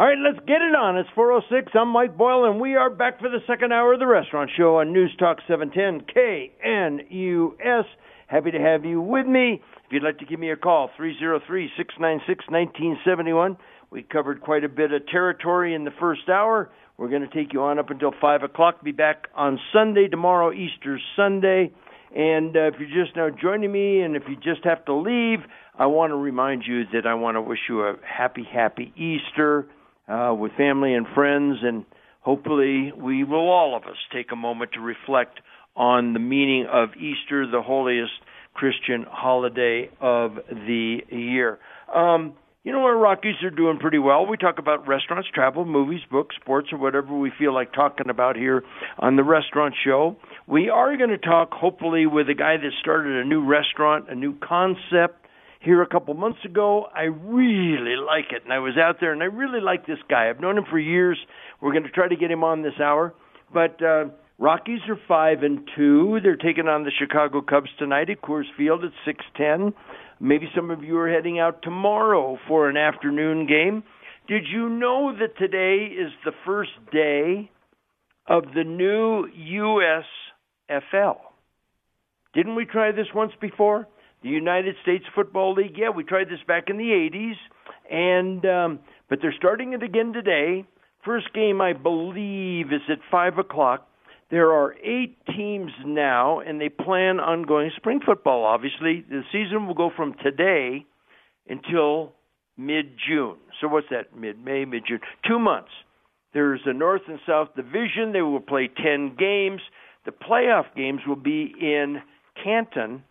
All right, let's get it on. It's 406. I'm Mike Boyle, and we are back for the second hour of the restaurant show on News Talk 710 KNUS. Happy to have you with me. If you'd like to give me a call, 303 696 1971. We covered quite a bit of territory in the first hour. We're going to take you on up until 5 o'clock. Be back on Sunday, tomorrow, Easter Sunday. And uh, if you're just now joining me, and if you just have to leave, I want to remind you that I want to wish you a happy, happy Easter uh, with family and friends, and hopefully we will all of us take a moment to reflect on the meaning of Easter, the holiest Christian holiday of the year. Um, you know, our Rockies are doing pretty well. We talk about restaurants, travel, movies, books, sports, or whatever we feel like talking about here on the restaurant show. We are going to talk, hopefully, with a guy that started a new restaurant, a new concept here a couple months ago. I really like it, and I was out there, and I really like this guy. I've known him for years. We're going to try to get him on this hour, but uh, Rockies are five and two. They're taking on the Chicago Cubs tonight at Coors Field at six ten. Maybe some of you are heading out tomorrow for an afternoon game. Did you know that today is the first day of the new USFL? Didn't we try this once before? The United States Football League. Yeah, we tried this back in the 80s, and um, but they're starting it again today. First game, I believe, is at five o'clock. There are eight teams now, and they plan on going spring football. Obviously, the season will go from today until mid June. So what's that? Mid May, mid June, two months. There's a North and South division. They will play ten games. The playoff games will be in Canton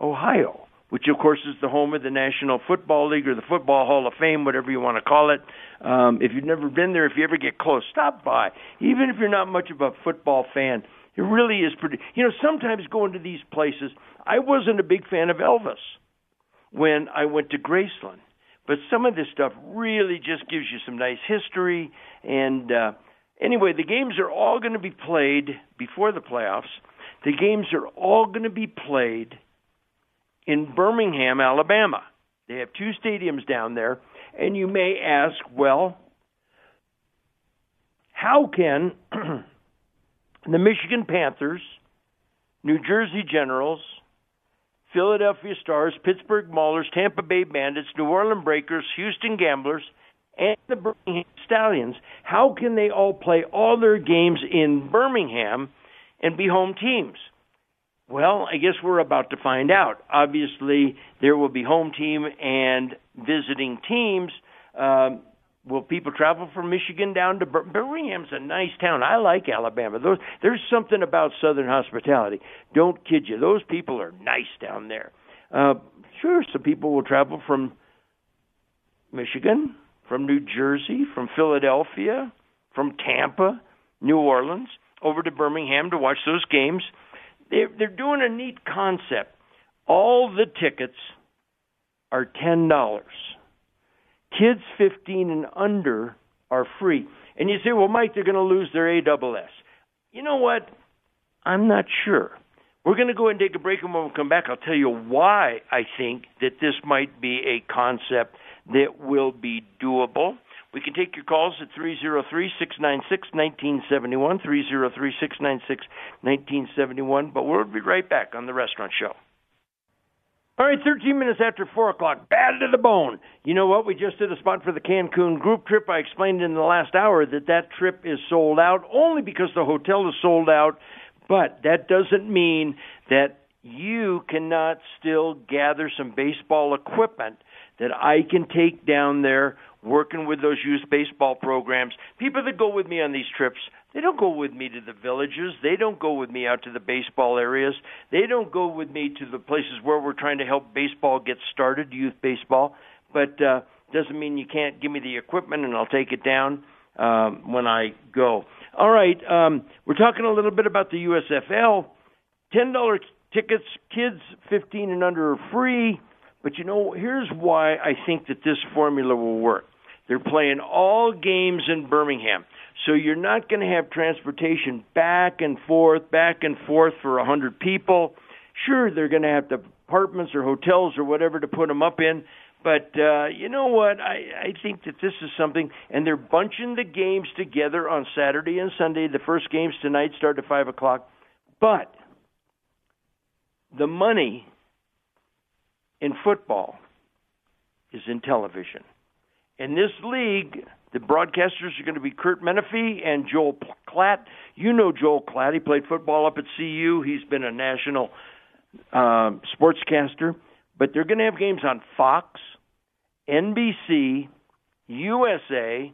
Ohio, which of course is the home of the National Football League or the Football Hall of Fame, whatever you want to call it. Um, if you've never been there, if you ever get close, stop by. Even if you're not much of a football fan, it really is pretty. You know, sometimes going to these places, I wasn't a big fan of Elvis when I went to Graceland, but some of this stuff really just gives you some nice history. And uh, anyway, the games are all going to be played before the playoffs. The games are all going to be played in Birmingham, Alabama. They have two stadiums down there, and you may ask, well, how can the Michigan Panthers, New Jersey Generals, Philadelphia Stars, Pittsburgh Maulers, Tampa Bay Bandits, New Orleans Breakers, Houston Gamblers, and the Birmingham Stallions, how can they all play all their games in Birmingham and be home teams? Well, I guess we're about to find out. Obviously, there will be home team and visiting teams. Um, will people travel from Michigan down to Bir- Birmingham's a nice town. I like Alabama. Those, there's something about Southern hospitality. Don't kid you. Those people are nice down there. Uh, sure, some people will travel from Michigan, from New Jersey, from Philadelphia, from Tampa, New Orleans, over to Birmingham to watch those games they're, they're doing a neat concept. All the tickets are ten dollars. Kids fifteen and under are free. And you say, well, Mike, they're going to lose their AWS. You know what? I'm not sure. We're going to go and take a break, and when we come back, I'll tell you why I think that this might be a concept that will be doable. We can take your calls at 303 696 1971, 303 696 1971, but we'll be right back on The Restaurant Show. All right, 13 minutes after 4 o'clock, bad to the bone. You know what? We just did a spot for the Cancun group trip. I explained in the last hour that that trip is sold out only because the hotel is sold out, but that doesn't mean that you cannot still gather some baseball equipment that I can take down there working with those youth baseball programs. People that go with me on these trips, they don't go with me to the villages. They don't go with me out to the baseball areas. They don't go with me to the places where we're trying to help baseball get started, youth baseball. But uh, Doesn't mean you can't give me the equipment and I'll take it down um, when I go. All right, um, we're talking a little bit about the USFL. Ten dollar tickets, kids 15 and under are free. But you know, here's why I think that this formula will work. They're playing all games in Birmingham. So you're not going to have transportation back and forth, back and forth for a 100 people. Sure, they're going to have the apartments or hotels or whatever to put them up in. But uh, you know what? I, I think that this is something, and they're bunching the games together on Saturday and Sunday. The first games tonight start at 5 o'clock. But the money in football is in television. In this league, the broadcasters are going to be Kurt Menefee and Joel Klatt. You know Joel Klatt. He played football up at CU. He's been a national uh, sportscaster. But they're going to have games on Fox, NBC, USA,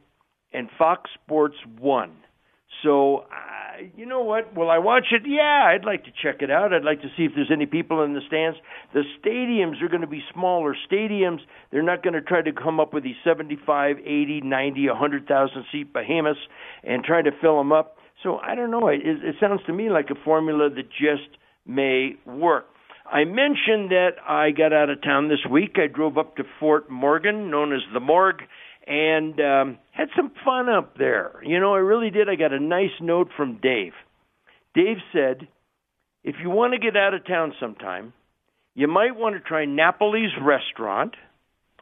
and Fox Sports 1. So, uh, you know what? Will I watch it? Yeah, I'd like to check it out. I'd like to see if there's any people in the stands. The stadiums are going to be smaller stadiums. They're not going to try to come up with these 75, 80, 90, 100,000 seat behemoths and try to fill them up. So, I don't know. It, it sounds to me like a formula that just may work. I mentioned that I got out of town this week. I drove up to Fort Morgan, known as the Morgue and um, had some fun up there. You know, I really did. I got a nice note from Dave. Dave said, if you want to get out of town sometime, you might want to try Napoli's restaurant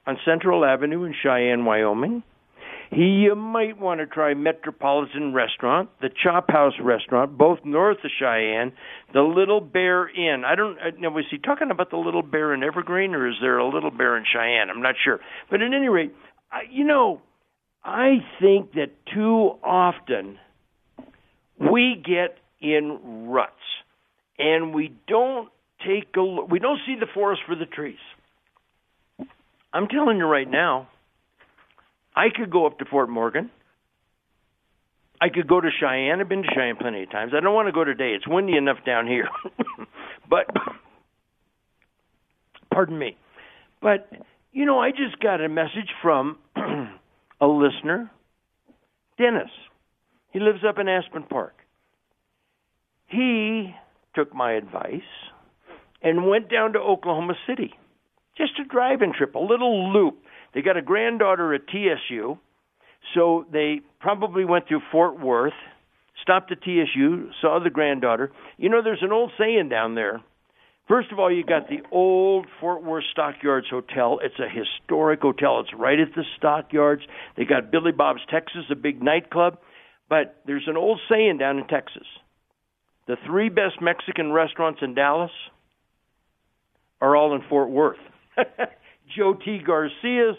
on Central Avenue in Cheyenne, Wyoming. He, you might want to try Metropolitan Restaurant, the Chop House Restaurant, both north of Cheyenne, the Little Bear Inn. I don't know. Was he talking about the Little Bear in Evergreen, or is there a Little Bear in Cheyenne? I'm not sure. But at any rate, you know, I think that too often we get in ruts and we don't take a look, we don't see the forest for the trees. I'm telling you right now, I could go up to Fort Morgan. I could go to Cheyenne. I've been to Cheyenne plenty of times. I don't want to go today. It's windy enough down here. but pardon me. But you know, I just got a message from a listener, Dennis. He lives up in Aspen Park. He took my advice and went down to Oklahoma City. Just a driving trip, a little loop. They got a granddaughter at TCU, so they probably went through Fort Worth, stopped at TCU, saw the granddaughter. You know, there's an old saying down there First of all, you got the old Fort Worth Stockyards Hotel. It's a historic hotel. It's right at the Stockyards. They got Billy Bob's Texas, a big nightclub. But there's an old saying down in Texas the three best Mexican restaurants in Dallas are all in Fort Worth. Joe T. Garcia's.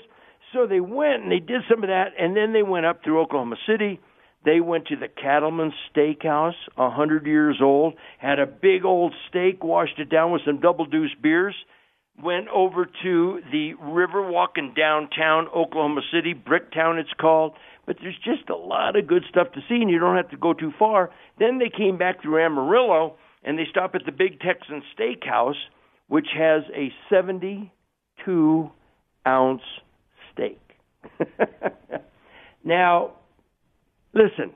So they went and they did some of that, and then they went up through Oklahoma City they went to the Cattleman's Steakhouse, a hundred years old, had a big old steak, washed it down with some double deuce beers, went over to the Riverwalk in downtown Oklahoma City, Bricktown it's called. But there's just a lot of good stuff to see, and you don't have to go too far. Then they came back through Amarillo, and they stopped at the Big Texan Steakhouse, which has a 72 ounce steak. now, Listen,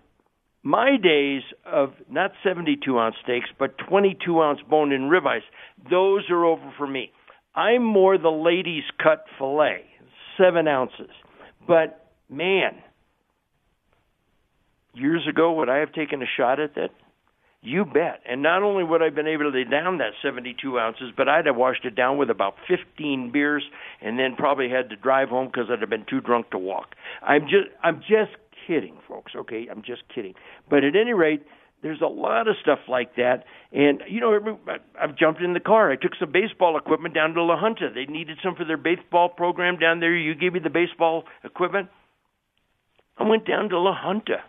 my days of not 72 ounce steaks, but 22 ounce bone in ribeyes, those are over for me. I'm more the ladies' cut filet, seven ounces. But man, years ago, would I have taken a shot at that? You bet. And not only would I have been able to down that 72 ounces, but I'd have washed it down with about 15 beers, and then probably had to drive home because I'd have been too drunk to walk. I'm just, I'm just kidding, folks. Okay, I'm just kidding. But at any rate, there's a lot of stuff like that. And you know, I've jumped in the car. I took some baseball equipment down to La Junta. They needed some for their baseball program down there. You gave me the baseball equipment. I went down to La Junta,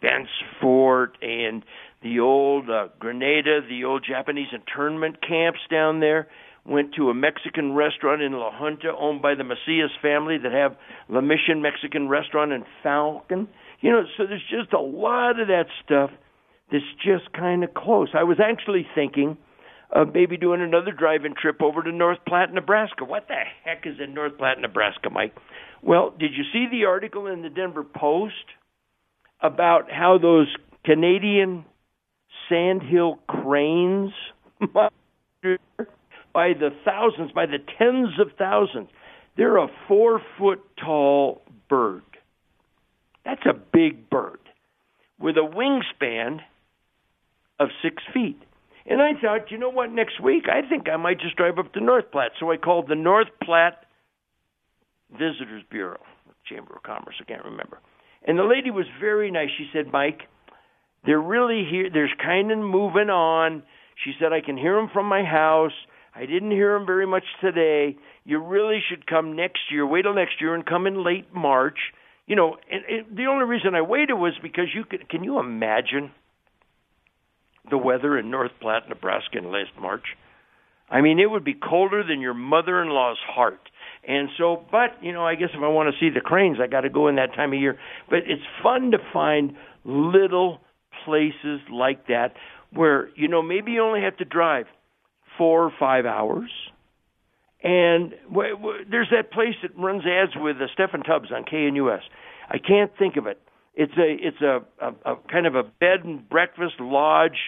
Bent's Fort, and the old uh, Granada, the old Japanese internment camps down there went to a Mexican restaurant in La Junta owned by the Macias family that have La Mission Mexican restaurant in Falcon. You know, so there's just a lot of that stuff that's just kind of close. I was actually thinking of maybe doing another driving trip over to North Platte, Nebraska. What the heck is in North Platte, Nebraska, Mike? Well, did you see the article in the Denver Post about how those Canadian sandhill cranes by the thousands, by the tens of thousands, they're a four foot tall bird. That's a big bird with a wingspan of six feet. And I thought, you know what, next week I think I might just drive up to North Platte. So I called the North Platte Visitors Bureau, Chamber of Commerce, I can't remember. And the lady was very nice. She said, Mike, they're really here. There's kind of moving on. She said, I can hear them from my house. I didn't hear them very much today. You really should come next year. Wait till next year and come in late March. You know, and, and the only reason I waited was because you could. Can you imagine the weather in North Platte, Nebraska, in last March? I mean, it would be colder than your mother-in-law's heart. And so, but you know, I guess if I want to see the cranes, I got to go in that time of year. But it's fun to find little places like that where you know maybe you only have to drive four or five hours. And w- w- there's that place that runs ads with uh, Stephen Tubbs on KNUS. I can't think of it. It's a it's a, a, a kind of a bed and breakfast lodge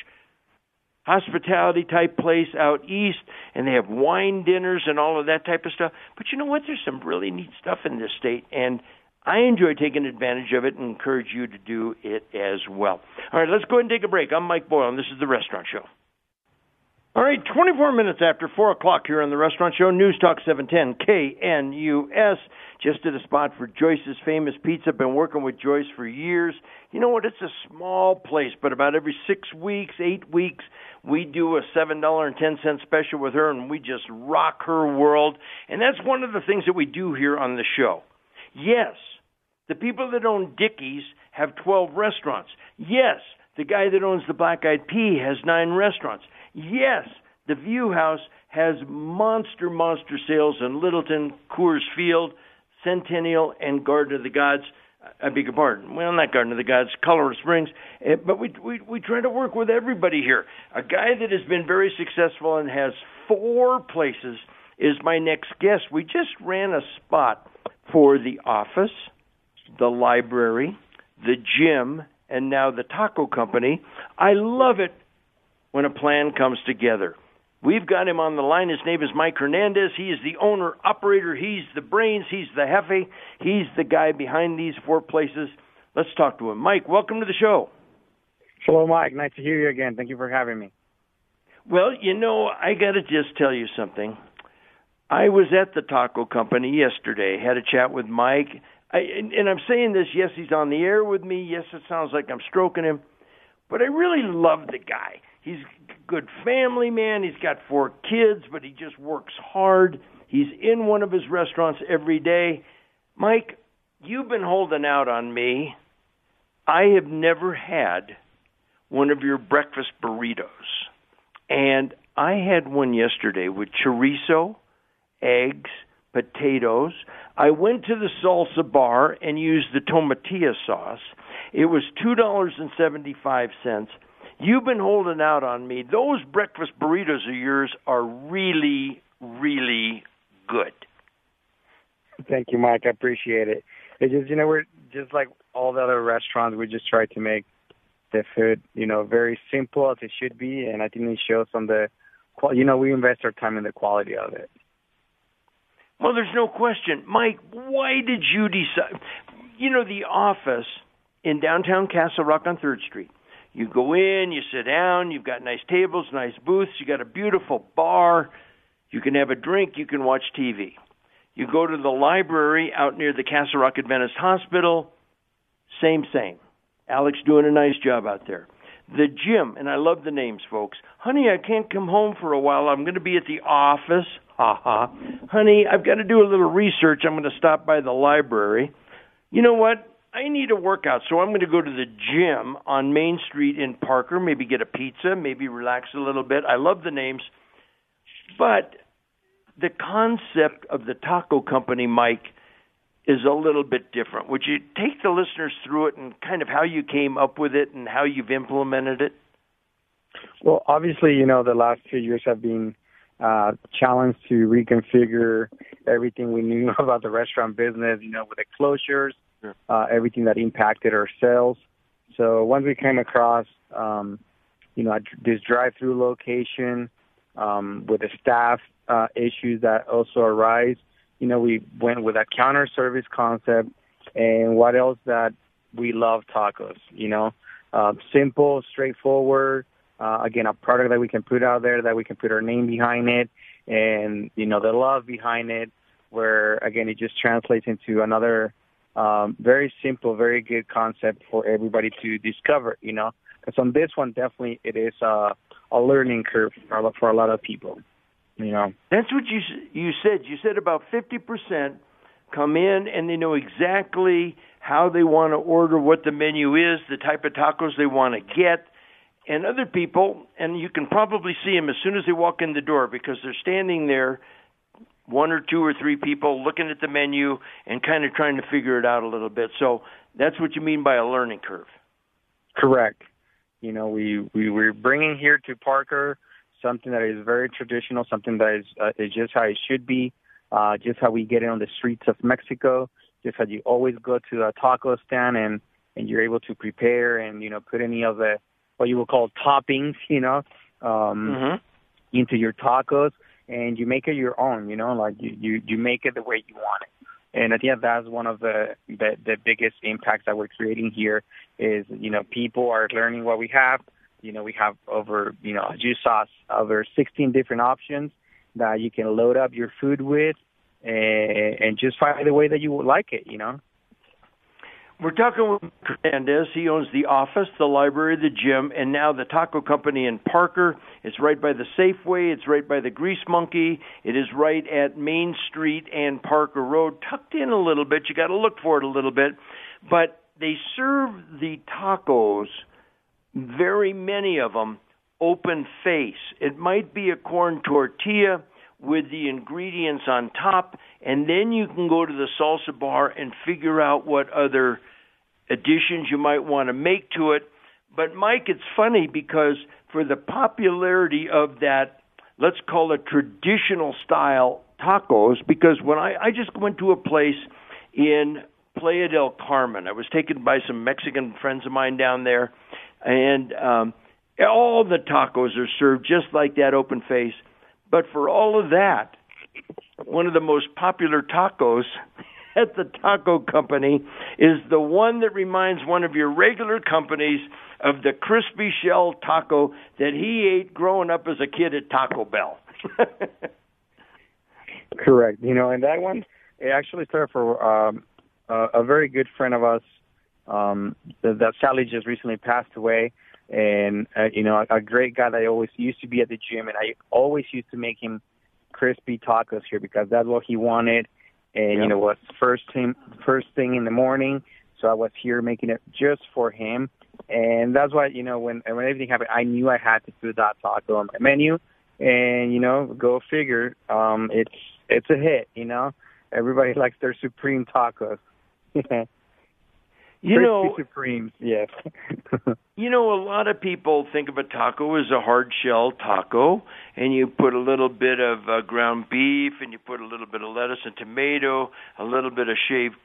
hospitality type place out east and they have wine dinners and all of that type of stuff. But you know what? There's some really neat stuff in this state and I enjoy taking advantage of it and encourage you to do it as well. All right, let's go ahead and take a break. I'm Mike Boyle and this is the Restaurant Show. All right, 24 minutes after 4 o'clock here on the Restaurant Show, News Talk 710 KNUS. Just at a spot for Joyce's Famous Pizza. Been working with Joyce for years. You know what? It's a small place, but about every six weeks, eight weeks, we do a $7.10 special with her, and we just rock her world. And that's one of the things that we do here on the show. Yes, the people that own Dickey's have 12 restaurants. Yes, the guy that owns the Black Eyed Pea has nine restaurants. Yes, the View House has monster, monster sales in Littleton, Coors Field, Centennial, and Garden of the Gods. I beg your pardon. Well, not Garden of the Gods, Colorado Springs. Eh, but we, we we try to work with everybody here. A guy that has been very successful and has four places is my next guest. We just ran a spot for the office, the library, the gym, and now the taco company. I love it when a plan comes together. We've got him on the line. His name is Mike Hernandez. He is the owner, operator. He's the brains. He's the jefe. He's the guy behind these four places. Let's talk to him. Mike, welcome to the show. Hello, Mike. Nice to hear you again. Thank you for having me. Well, you know, I got to just tell you something. I was at the taco company yesterday, had a chat with Mike. I, and, and I'm saying this, yes, he's on the air with me. Yes, it sounds like I'm stroking him. But I really love the guy he's a good family man. He's got four kids, but he just works hard. He's in one of his restaurants every day. Mike, you've been holding out on me. I have never had one of your breakfast burritos. And I had one yesterday with chorizo, eggs, potatoes. I went to the salsa bar and used the tomatilla sauce. It was $2.75 You've been holding out on me. Those breakfast burritos of yours are really, really good. Thank you, Mike. I appreciate it. It's just you know we're just like all the other restaurants. We just try to make the food you know very simple as it should be, and I think it shows on the you know we invest our time in the quality of it. Well, there's no question, Mike. Why did you decide? You know, the office in downtown Castle Rock on Third Street you go in, you sit down, you've got nice tables, nice booths, you got a beautiful bar, you can have a drink, you can watch TV. You go to the library out near the Castle Rock Adventist Hospital, same, same. Alex doing a nice job out there. The gym, and I love the names, folks. Honey, I can't come home for a while. I'm going to be at the office. Ha ha. Honey, I've got to do a little research. I'm going to stop by the library. You know what? I need a workout, so I'm going to go to the gym on Main Street in Parker, maybe get a pizza, maybe relax a little bit. I love the names. But the concept of the taco company, Mike, is a little bit different. Would you take the listeners through it and kind of how you came up with it and how you've implemented it? Well, obviously, you know, the last two years have been uh, challenged to reconfigure everything we knew about the restaurant business, you know, with the closures, uh, everything that impacted our sales. So once we came across, um, you know, this drive-through location um, with the staff uh, issues that also arise, you know, we went with a counter service concept. And what else that we love tacos, you know, uh, simple, straightforward. Uh, again, a product that we can put out there, that we can put our name behind it, and you know the love behind it. Where again, it just translates into another um, very simple, very good concept for everybody to discover. You know, because on this one, definitely it is a, a learning curve for, for a lot of people. You know, that's what you you said. You said about fifty percent come in and they know exactly how they want to order, what the menu is, the type of tacos they want to get. And other people, and you can probably see them as soon as they walk in the door because they're standing there, one or two or three people looking at the menu and kind of trying to figure it out a little bit. So that's what you mean by a learning curve. Correct. You know, we we we're bringing here to Parker something that is very traditional, something that is uh, is just how it should be, uh, just how we get it on the streets of Mexico just as you always go to a taco stand and and you're able to prepare and you know put any of the what you would call toppings, you know, um, mm-hmm. into your tacos, and you make it your own. You know, like you you you make it the way you want it. And I think that's one of the, the the biggest impacts that we're creating here is you know people are learning what we have. You know, we have over you know a juice sauce over 16 different options that you can load up your food with and, and just find the way that you like it, you know. We're talking with Hernandez. He owns the office, the library, the gym, and now the taco company in Parker. It's right by the Safeway. It's right by the Grease Monkey. It is right at Main Street and Parker Road, tucked in a little bit. You got to look for it a little bit, but they serve the tacos, very many of them, open face. It might be a corn tortilla with the ingredients on top, and then you can go to the salsa bar and figure out what other additions you might want to make to it. But Mike, it's funny because for the popularity of that, let's call it traditional style tacos, because when I, I just went to a place in Playa del Carmen, I was taken by some Mexican friends of mine down there, and um, all the tacos are served just like that open face but for all of that, one of the most popular tacos at the taco company is the one that reminds one of your regular companies of the crispy shell taco that he ate growing up as a kid at Taco Bell. Correct. You know, and that one it actually started for um, a, a very good friend of us um, that, that Sally just recently passed away and uh, you know a, a great guy that I always used to be at the gym, and I always used to make him crispy tacos here because that's what he wanted, and yep. you know was first thing first thing in the morning. So I was here making it just for him, and that's why you know when when everything happened, I knew I had to put that taco on my menu, and you know go figure, um, it's it's a hit. You know, everybody likes their supreme tacos. You Crispy know, Supremes, yes. you know, a lot of people think of a taco as a hard shell taco, and you put a little bit of uh, ground beef, and you put a little bit of lettuce and tomato, a little bit of shaved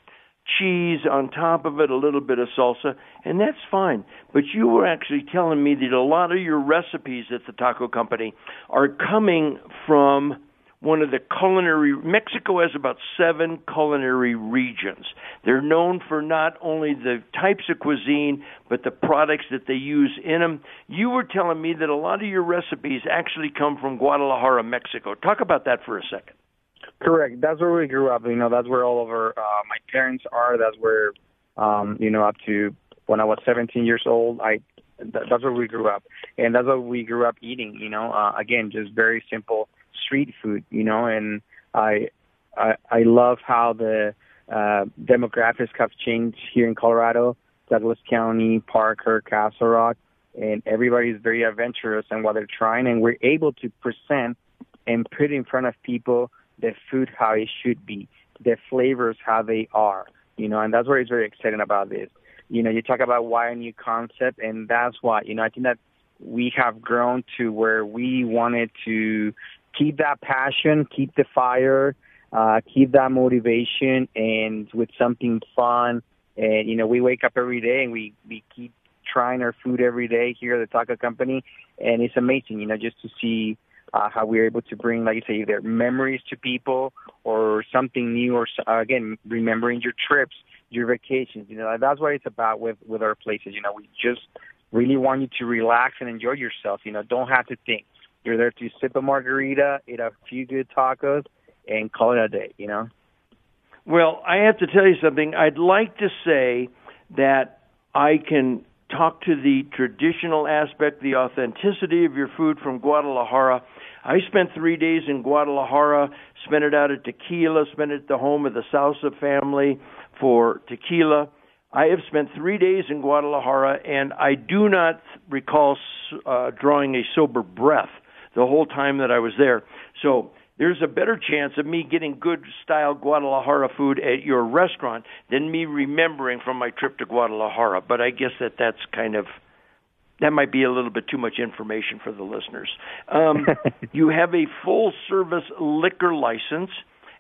cheese on top of it, a little bit of salsa, and that's fine. But you were actually telling me that a lot of your recipes at the taco company are coming from one of the culinary Mexico has about 7 culinary regions. They're known for not only the types of cuisine but the products that they use in them. You were telling me that a lot of your recipes actually come from Guadalajara, Mexico. Talk about that for a second. Correct. That's where we grew up. You know, that's where all of our uh, my parents are. That's where um, you know, up to when I was 17 years old, I that's where we grew up, and that's what we grew up eating. You know, uh, again, just very simple street food, you know, and I I, I love how the uh, demographics have changed here in Colorado, Douglas County, Parker, Castle Rock, and everybody is very adventurous in what they're trying, and we're able to present and put in front of people the food how it should be, the flavors how they are, you know, and that's what is very exciting about this. You know, you talk about why a new concept, and that's why, you know, I think that we have grown to where we wanted to keep that passion, keep the fire, uh, keep that motivation, and with something fun. And you know, we wake up every day and we we keep trying our food every day here at the taco company, and it's amazing. You know, just to see uh, how we're able to bring, like you say, either memories to people or something new, or uh, again, remembering your trips, your vacations. You know, that's what it's about with with our places. You know, we just really want you to relax and enjoy yourself. You know, don't have to think. You're there to sip a margarita, eat a few good tacos, and call it a day. You know. Well, I have to tell you something. I'd like to say that I can talk to the traditional aspect, the authenticity of your food from Guadalajara. I spent three days in Guadalajara, spent it out at Tequila, spent it at the home of the Sauza family for tequila. I have spent three days in Guadalajara, and I do not recall uh, drawing a sober breath the whole time that I was there. So there's a better chance of me getting good style Guadalajara food at your restaurant than me remembering from my trip to Guadalajara. But I guess that that's kind of that might be a little bit too much information for the listeners. Um, you have a full service liquor license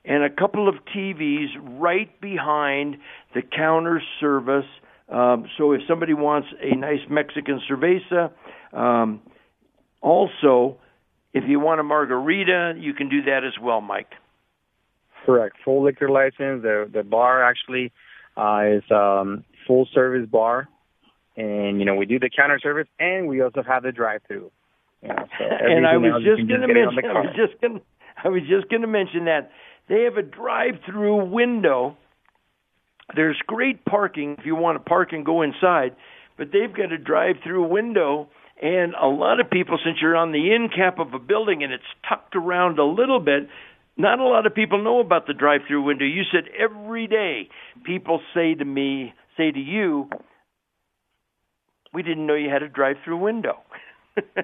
and a couple of TVs right behind the counter service. Um, so if somebody wants a nice Mexican cerveza, um, also if you want a margarita, you can do that as well, Mike. Correct. Full liquor license. The the bar actually uh, is um, full service bar, and you know we do the counter service, and we also have the drive through. You know, so and I was just going to mention. I was just going. I was just going to mention that they have a drive through window. There's great parking if you want to park and go inside, but they've got a drive through window and a lot of people, since you're on the end cap of a building and it's tucked around a little bit, not a lot of people know about the drive through window. You said every day people say to me, say to you, we didn't know you had a drive through window.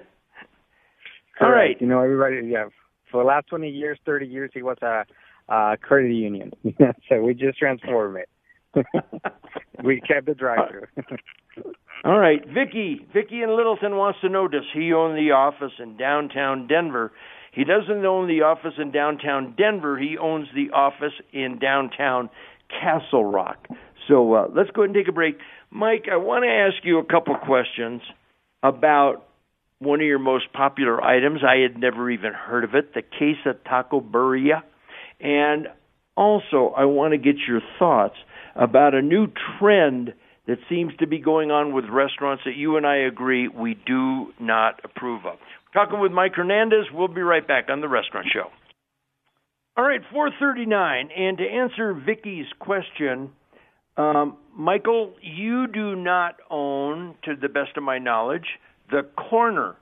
All right. You know, everybody, yeah. For the last 20 years, 30 years, he was a, a credit union. so we just transformed it. we kept the drive through. Uh, All right, Vicky. Vicky in Littleton wants to know: Does he own the office in downtown Denver? He doesn't own the office in downtown Denver. He owns the office in downtown Castle Rock. So uh, let's go ahead and take a break. Mike, I want to ask you a couple questions about one of your most popular items. I had never even heard of it, the Queso Taco Birria. And also, I want to get your thoughts about a new trend that seems to be going on with restaurants that you and I agree we do not approve of. Talking with Mike Hernandez. We'll be right back on the Restaurant Show. All right, 439. And to answer Vicky's question, um, Michael, you do not own, to the best of my knowledge, the corner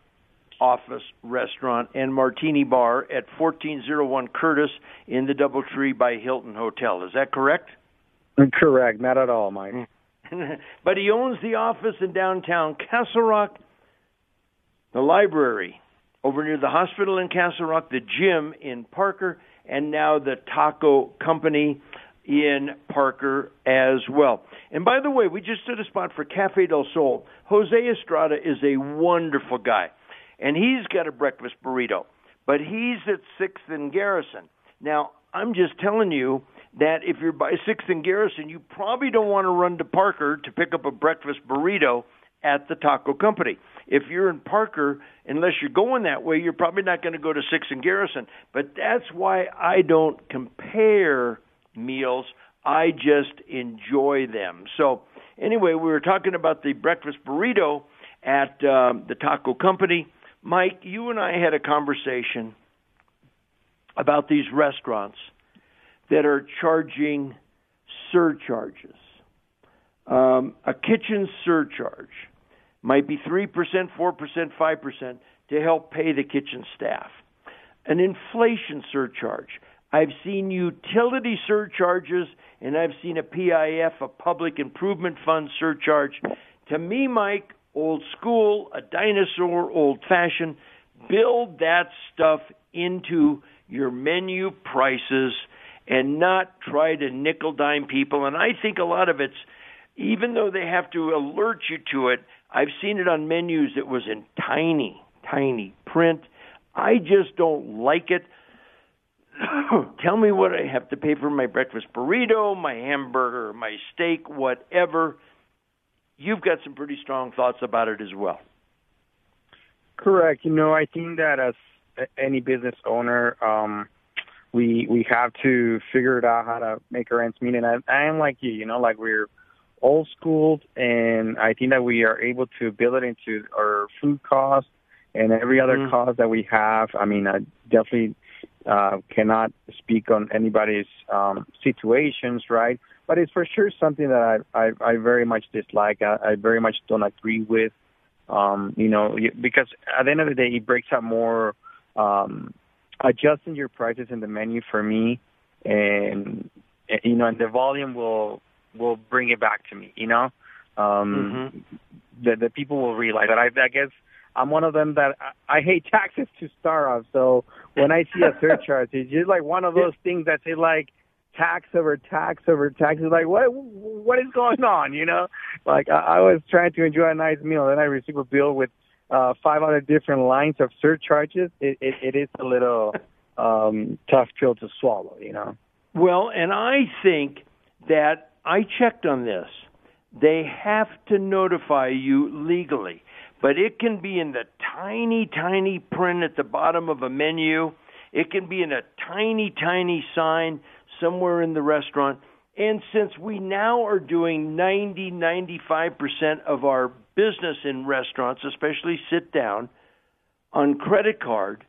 office restaurant and martini bar at 1401 Curtis in the Doubletree by Hilton Hotel. Is that correct? Correct. Not at all, Mike. but he owns the office in downtown Castle Rock, the library over near the hospital in Castle Rock, the gym in Parker, and now the taco company in Parker as well. And by the way, we just did a spot for Cafe del Sol. Jose Estrada is a wonderful guy, and he's got a breakfast burrito, but he's at 6th and Garrison. Now, I'm just telling you, that if you're by Sixth and Garrison, you probably don't want to run to Parker to pick up a breakfast burrito at the taco company. If you're in Parker, unless you're going that way, you're probably not going to go to Sixth and Garrison. But that's why I don't compare meals. I just enjoy them. So anyway, we were talking about the breakfast burrito at um, the taco company. Mike, you and I had a conversation about these restaurants that are charging surcharges. Um, a kitchen surcharge might be 3%, 4%, 5% to help pay the kitchen staff. An inflation surcharge. I've seen utility surcharges and I've seen a PIF, a public improvement fund surcharge. To me, Mike, old school, a dinosaur, old fashioned, build that stuff into your menu prices and not try to nickel dime people. And I think a lot of it's, even though they have to alert you to it, I've seen it on menus that was in tiny, tiny print. I just don't like it. Tell me what I have to pay for my breakfast burrito, my hamburger, my steak, whatever. You've got some pretty strong thoughts about it as well. Correct. You know, I think that as any business owner, um, we we have to figure it out how to make our ends meet. And I, I am like you, you know, like we're old school, and I think that we are able to build it into our food costs and every other mm. cost that we have. I mean, I definitely uh, cannot speak on anybody's um, situations, right? But it's for sure something that I I, I very much dislike. I, I very much don't agree with. Um, you know, because at the end of the day, it breaks up more um, adjusting your prices in the menu for me, and you know, and the volume will will bring it back to me. You know, um, mm-hmm. the the people will realize that. I, I guess I'm one of them that I, I hate taxes to start off. So when I see a surcharge, it's just like one of those things that say like tax over tax over tax. It's like what what is going on? You know, like I, I was trying to enjoy a nice meal, then I receive a bill with uh, five other different lines of surcharges, it, it, it is a little um, tough pill to swallow, you know. Well, and I think that I checked on this. They have to notify you legally, but it can be in the tiny, tiny print at the bottom of a menu. It can be in a tiny, tiny sign somewhere in the restaurant. And since we now are doing 90, 95% of our business in restaurants, especially sit down, on credit card,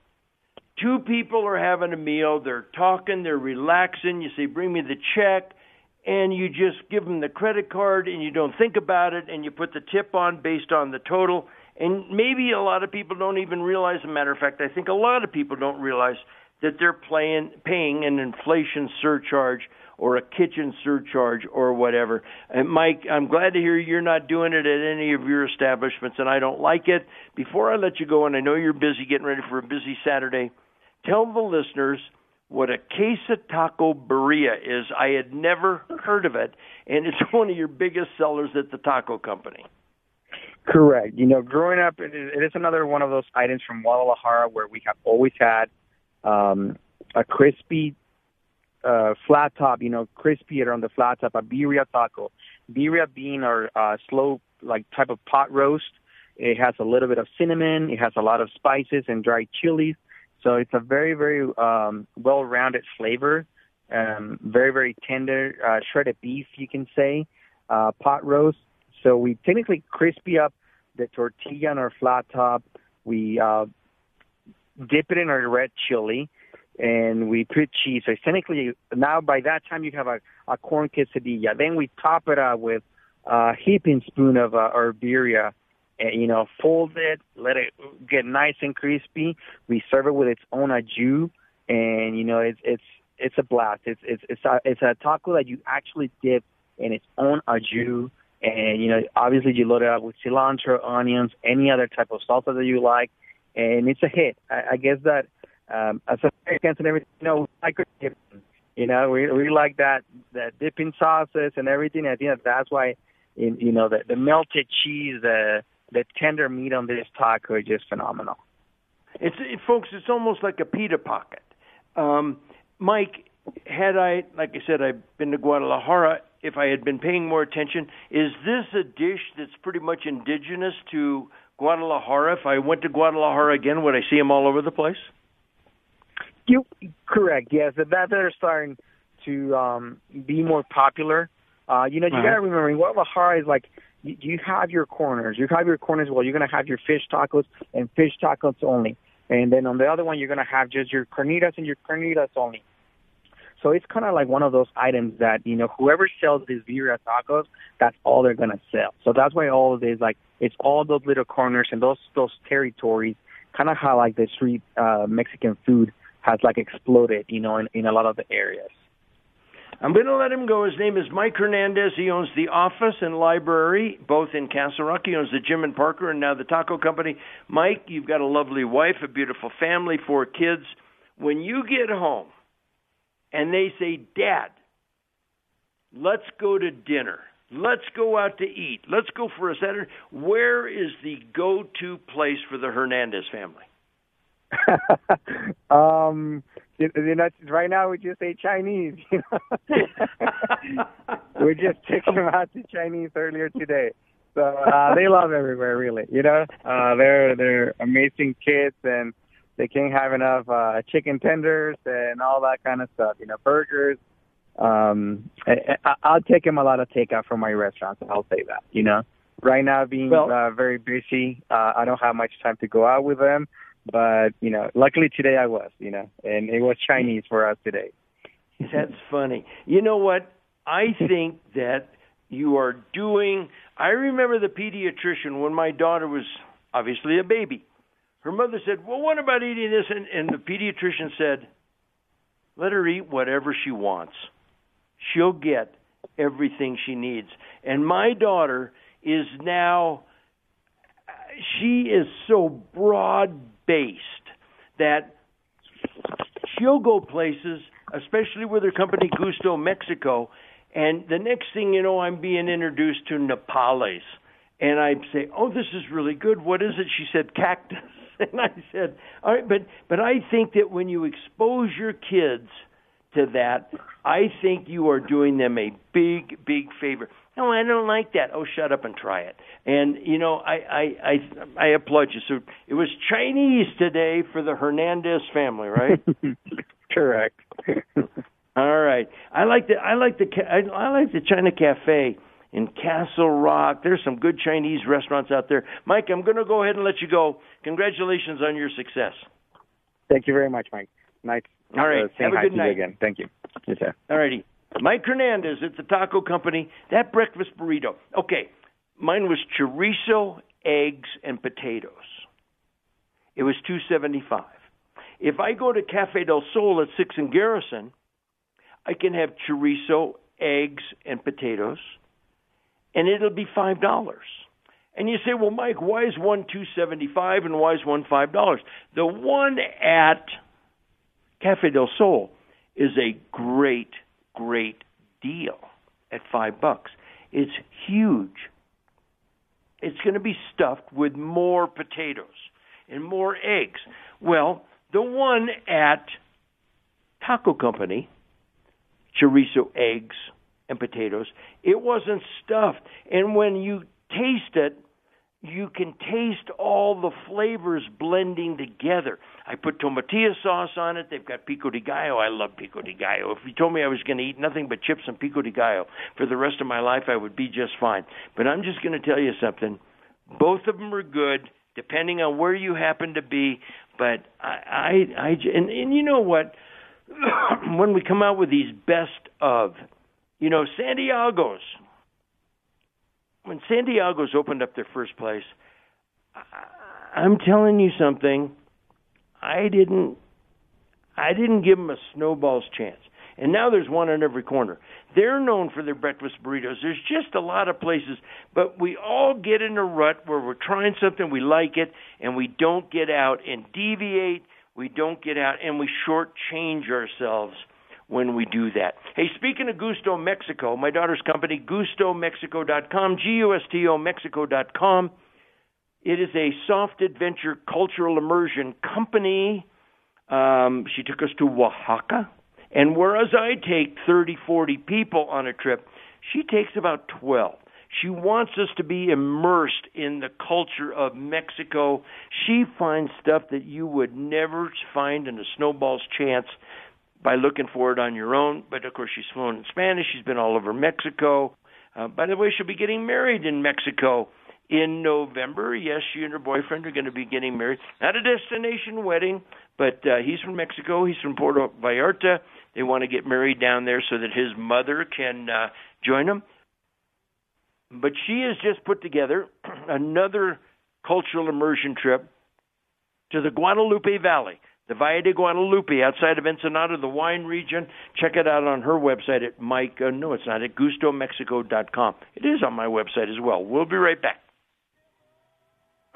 two people are having a meal, they're talking, they're relaxing, you say, bring me the check, and you just give them the credit card and you don't think about it and you put the tip on based on the total. And maybe a lot of people don't even realize, as a matter of fact, I think a lot of people don't realize that they're playing, paying an inflation surcharge or a kitchen surcharge or whatever. And Mike, I'm glad to hear you're not doing it at any of your establishments, and I don't like it. Before I let you go, and I know you're busy getting ready for a busy Saturday, tell the listeners what a queso taco birria is. I had never heard of it, and it's one of your biggest sellers at the taco company. Correct. You know, growing up, it is another one of those items from Guadalajara where we have always had um, a crispy uh, flat top, you know, crispy around the flat top, a birria taco. Birria being our uh, slow, like type of pot roast. It has a little bit of cinnamon. It has a lot of spices and dried chilies. So it's a very, very um, well-rounded flavor. Um, very, very tender, uh, shredded beef, you can say, uh, pot roast. So we technically crispy up the tortilla on our flat top. We uh, dip it in our red chili and we put cheese. So technically, now by that time you have a, a corn quesadilla. Then we top it up with a heaping spoon of uh, birria, and you know, fold it, let it get nice and crispy. We serve it with its own jus, and you know, it's it's it's a blast. It's it's it's a, it's a taco that you actually dip in its own jus. And you know, obviously, you load it up with cilantro, onions, any other type of salsa that you like, and it's a hit. I, I guess that um, as Americans and everything, you know, like. You know, we we like that that dipping sauces and everything. I think that that's why, in, you know, the the melted cheese, the the tender meat on this taco is just phenomenal. It's it, folks, it's almost like a pita pocket. Um, Mike, had I, like I said, I've been to Guadalajara. If I had been paying more attention, is this a dish that's pretty much indigenous to Guadalajara? If I went to Guadalajara again, would I see them all over the place? You correct. Yes, that that are starting to um, be more popular. Uh, you know, you uh-huh. got to remember, what Guadalajara is like you, you have your corners. You have your corners. Well, you're gonna have your fish tacos and fish tacos only, and then on the other one, you're gonna have just your carnitas and your carnitas only. So it's kind of like one of those items that you know whoever sells these birria tacos, that's all they're gonna sell. So that's why all of this like it's all those little corners and those those territories, kind of how like the street uh, Mexican food has like exploded, you know, in, in a lot of the areas. I'm going to let him go. His name is Mike Hernandez. He owns the office and library, both in Castle Rock. He owns the gym and Parker and now the Taco Company. Mike, you've got a lovely wife, a beautiful family, four kids. When you get home and they say, Dad, let's go to dinner, Let's go out to eat. Let's go for a Saturday. Where is the go-to place for the Hernandez family? um, you, know, right now we just say Chinese. You know? we just took them out to Chinese earlier today. So uh, they love everywhere, really. You know, uh, they're they're amazing kids, and they can't have enough uh, chicken tenders and all that kind of stuff. You know, burgers. Um, I, I, I'll take them a lot of takeout from my restaurants. I'll say that. You know, right now being well, uh, very busy, uh, I don't have much time to go out with them. But you know, luckily today I was. You know, and it was Chinese for us today. That's funny. You know what? I think that you are doing. I remember the pediatrician when my daughter was obviously a baby. Her mother said, "Well, what about eating this?" And, and the pediatrician said, "Let her eat whatever she wants. She'll get everything she needs." And my daughter is now she is so broad based that she'll go places, especially with her company Gusto Mexico, and the next thing you know, I'm being introduced to Nopales. And I'd say, "Oh, this is really good. What is it?" She said, "Cactus." And I said, "All right, but but I think that when you expose your kids to that, I think you are doing them a big, big favor. No, I don't like that. Oh, shut up and try it. And you know, I I I, I applaud you. So it was Chinese today for the Hernandez family, right? Correct. All right. I like the I like the I, I like the China Cafe in Castle Rock. There's some good Chinese restaurants out there. Mike, I'm going to go ahead and let you go. Congratulations on your success. Thank you very much, Mike. Nice. All right. Uh, Have a good night again. Thank you. Yes. All righty. Mike Hernandez at the taco company. That breakfast burrito. Okay. Mine was chorizo, eggs, and potatoes. It was two seventy five. If I go to Cafe del Sol at Six and Garrison, I can have chorizo, eggs, and potatoes, and it'll be five dollars. And you say, well, Mike, why is one two seventy five and why is one five dollars? The one at Cafe del Sol is a great, great deal at five bucks. It's huge. It's going to be stuffed with more potatoes and more eggs. Well, the one at Taco Company chorizo, eggs, and potatoes. It wasn't stuffed. And when you taste it, you can taste all the flavors blending together. I put tomatillo sauce on it. They've got pico de gallo. I love pico de gallo. If you told me I was going to eat nothing but chips and pico de gallo for the rest of my life, I would be just fine. But I'm just going to tell you something. Both of them are good, depending on where you happen to be. But I, I, I and, and you know what? when we come out with these best of, you know, Santiago's. When Santiago's opened up their first place, I'm telling you something. I didn't. I didn't give them a snowball's chance. And now there's one on every corner. They're known for their breakfast burritos. There's just a lot of places, but we all get in a rut where we're trying something, we like it, and we don't get out and deviate we don't get out and we shortchange ourselves when we do that. Hey, speaking of Gusto Mexico, my daughter's company, GustoMexico.com, G-U-S-T-O Mexico.com. It is a soft adventure cultural immersion company. Um, she took us to Oaxaca. And whereas I take 30, 40 people on a trip, she takes about 12. She wants us to be immersed in the culture of Mexico. She finds stuff that you would never find in a snowball's chance by looking for it on your own. But of course, she's fluent in Spanish. She's been all over Mexico. Uh, by the way, she'll be getting married in Mexico in November. Yes, she and her boyfriend are going to be getting married. Not a destination wedding, but uh, he's from Mexico. He's from Puerto Vallarta. They want to get married down there so that his mother can uh, join them. But she has just put together another cultural immersion trip to the Guadalupe Valley, the Valle de Guadalupe outside of Ensenada, the wine region. Check it out on her website at Mike. Uh, no, it's not at GustoMexico.com. It is on my website as well. We'll be right back.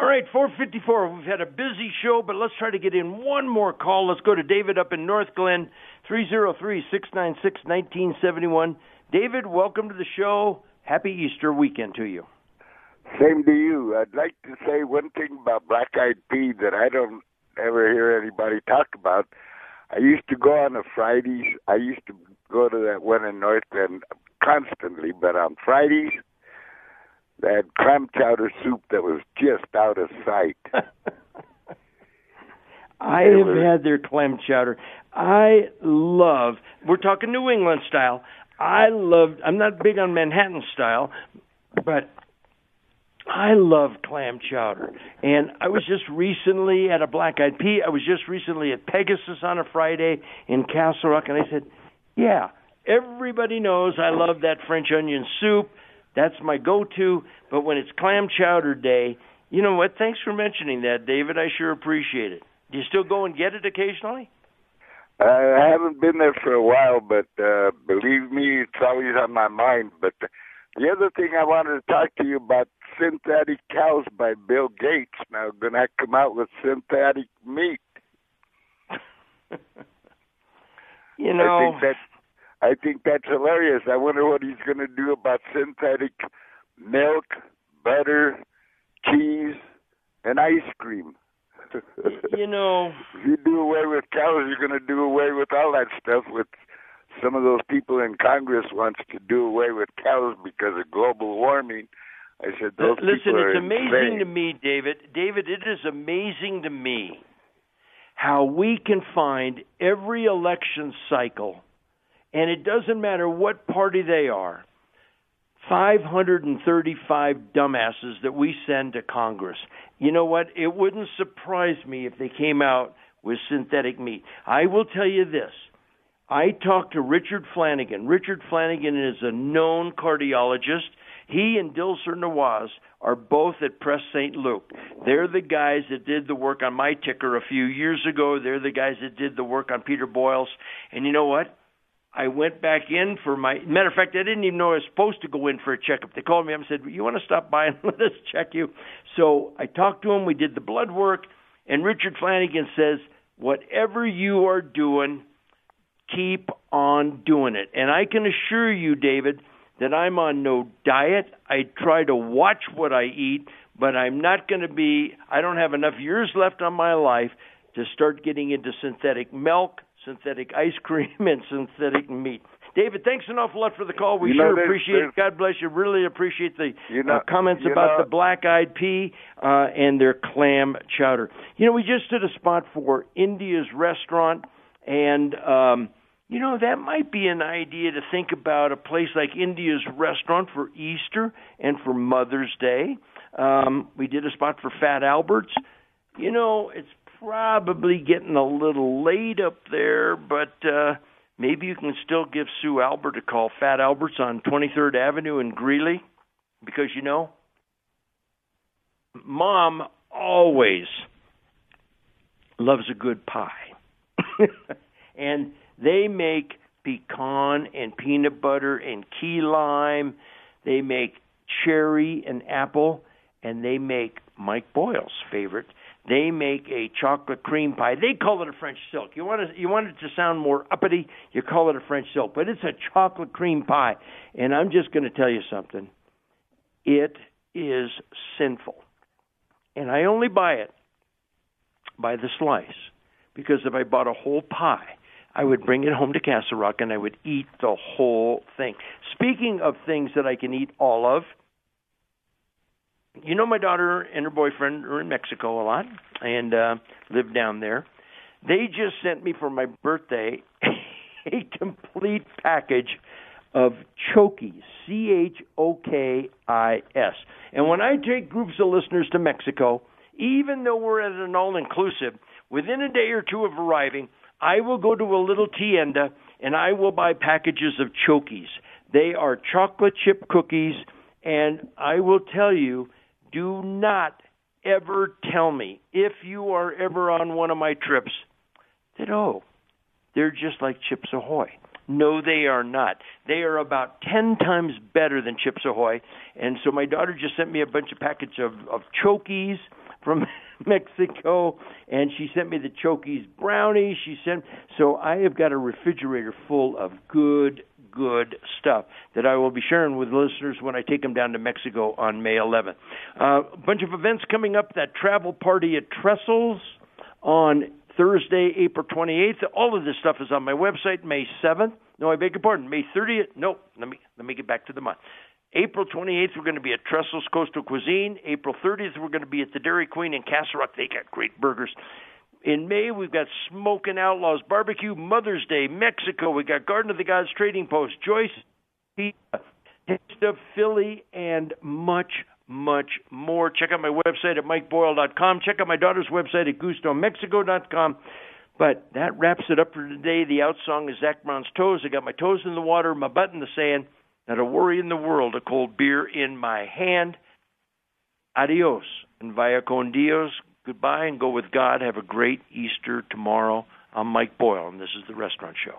All right, 454. We've had a busy show, but let's try to get in one more call. Let's go to David up in Northglenn, 303 696 1971. David, welcome to the show. Happy Easter weekend to you. Same to you. I'd like to say one thing about Black Eyed Pea that I don't ever hear anybody talk about. I used to go on a Fridays. I used to go to that one in North End constantly, but on Fridays, they had clam chowder soup that was just out of sight. I have had their clam chowder. I love. We're talking New England style. I love. I'm not big on Manhattan style, but I love clam chowder. And I was just recently at a Black Eyed Pea. I was just recently at Pegasus on a Friday in Castle Rock, and I said, "Yeah, everybody knows I love that French onion soup. That's my go-to. But when it's clam chowder day, you know what? Thanks for mentioning that, David. I sure appreciate it. Do you still go and get it occasionally? I haven't been there for a while, but uh, believe me, it's always on my mind. But the other thing I wanted to talk to you about synthetic cows by Bill Gates. Now, going to come out with synthetic meat. you know, I think that I think that's hilarious. I wonder what he's going to do about synthetic milk, butter, cheese, and ice cream. you know, if you do away with cows, you're going to do away with all that stuff. With some of those people in Congress wants to do away with cows because of global warming. I said, those listen, it's amazing insane. to me, David. David, it is amazing to me how we can find every election cycle, and it doesn't matter what party they are. 535 dumbasses that we send to Congress. You know what? It wouldn't surprise me if they came out with synthetic meat. I will tell you this. I talked to Richard Flanagan. Richard Flanagan is a known cardiologist. He and Dilser Nawaz are both at Press St. Luke. They're the guys that did the work on my ticker a few years ago. They're the guys that did the work on Peter Boyles. And you know what? I went back in for my matter of fact, I didn't even know I was supposed to go in for a checkup. They called me up and said, "You want to stop by and let us check you?" So I talked to him. We did the blood work, and Richard Flanagan says, "Whatever you are doing, keep on doing it." And I can assure you, David, that I'm on no diet. I try to watch what I eat, but I'm not going to be. I don't have enough years left on my life to start getting into synthetic milk synthetic ice cream and synthetic meat. David, thanks an awful lot for the call. We You know, sure there's- appreciate it. God bless you. Really appreciate the You know- uh, comments about know- the black eyed pea uh, and their clam chowder. You know, we just did a spot for India's restaurant, and um, you know that might be an idea to think about a place like India's restaurant for Easter and for Mother's Day. Um, we did a spot for Fat Albert's. You know, it's probably getting a little late up there, but uh maybe you can still give Sue Albert a call. Fat Albert's on 23rd Avenue in Greeley, because you know, Mom always loves a good pie, and they make pecan and peanut butter and key lime. They make cherry and apple, and they make Mike Boyle's favorite. They make a chocolate cream pie. They call it a French silk. You want to, you want it to sound more uppity, you call it a French silk, but it's a chocolate cream pie. And I'm just going to tell you something. It is sinful. And I only buy it by the slice because if I bought a whole pie, I would bring it home to Castle Rock and I would eat the whole thing. Speaking of things that I can eat all of, you know my daughter and her boyfriend are in Mexico a lot and uh live down there. They just sent me for my birthday a complete package of Chokis, C H O K I S. And when I take groups of listeners to Mexico, even though we're at an all inclusive, within a day or two of arriving, I will go to a little tienda and I will buy packages of Chokis. They are chocolate chip cookies, and I will tell you, do not ever tell me if you are ever on one of my trips that, oh, they're just like Chips Ahoy. No, they are not. They are about 10 times better than Chips Ahoy. And so my daughter just sent me a bunch of packets of, of Chokis from Mexico, and she sent me the Chokis brownies. She sent so I have got a refrigerator full of good, good stuff that I will be sharing with listeners when I take them down to Mexico on May 11th. Uh, a bunch of events coming up. That travel party at Trestles on Thursday, April 28th. All of this stuff is on my website. May 7th. No, I beg your pardon. May 30th. No, let me let me get back to the month. April 28th, we're going to be at Trestles Coastal Cuisine. April 30th, we're going to be at the Dairy Queen in Castle Rock. They got great burgers. In May, we've got Smoking Outlaws Barbecue, Mother's Day, Mexico. We got Garden of the Gods Trading Post, Joyce Pizza, Taste of Philly, and much, much more. Check out my website at mikeboyle.com. Check out my daughter's website at gustomexico.com. But that wraps it up for today. The out song is Zac Brown's Toes. I got my toes in the water, my butt in the sand, not a worry in the world, a cold beer in my hand. Adios and vaya con Dios goodbye and go with God. Have a great Easter tomorrow. I'm Mike Boyle, and this is The Restaurant Show.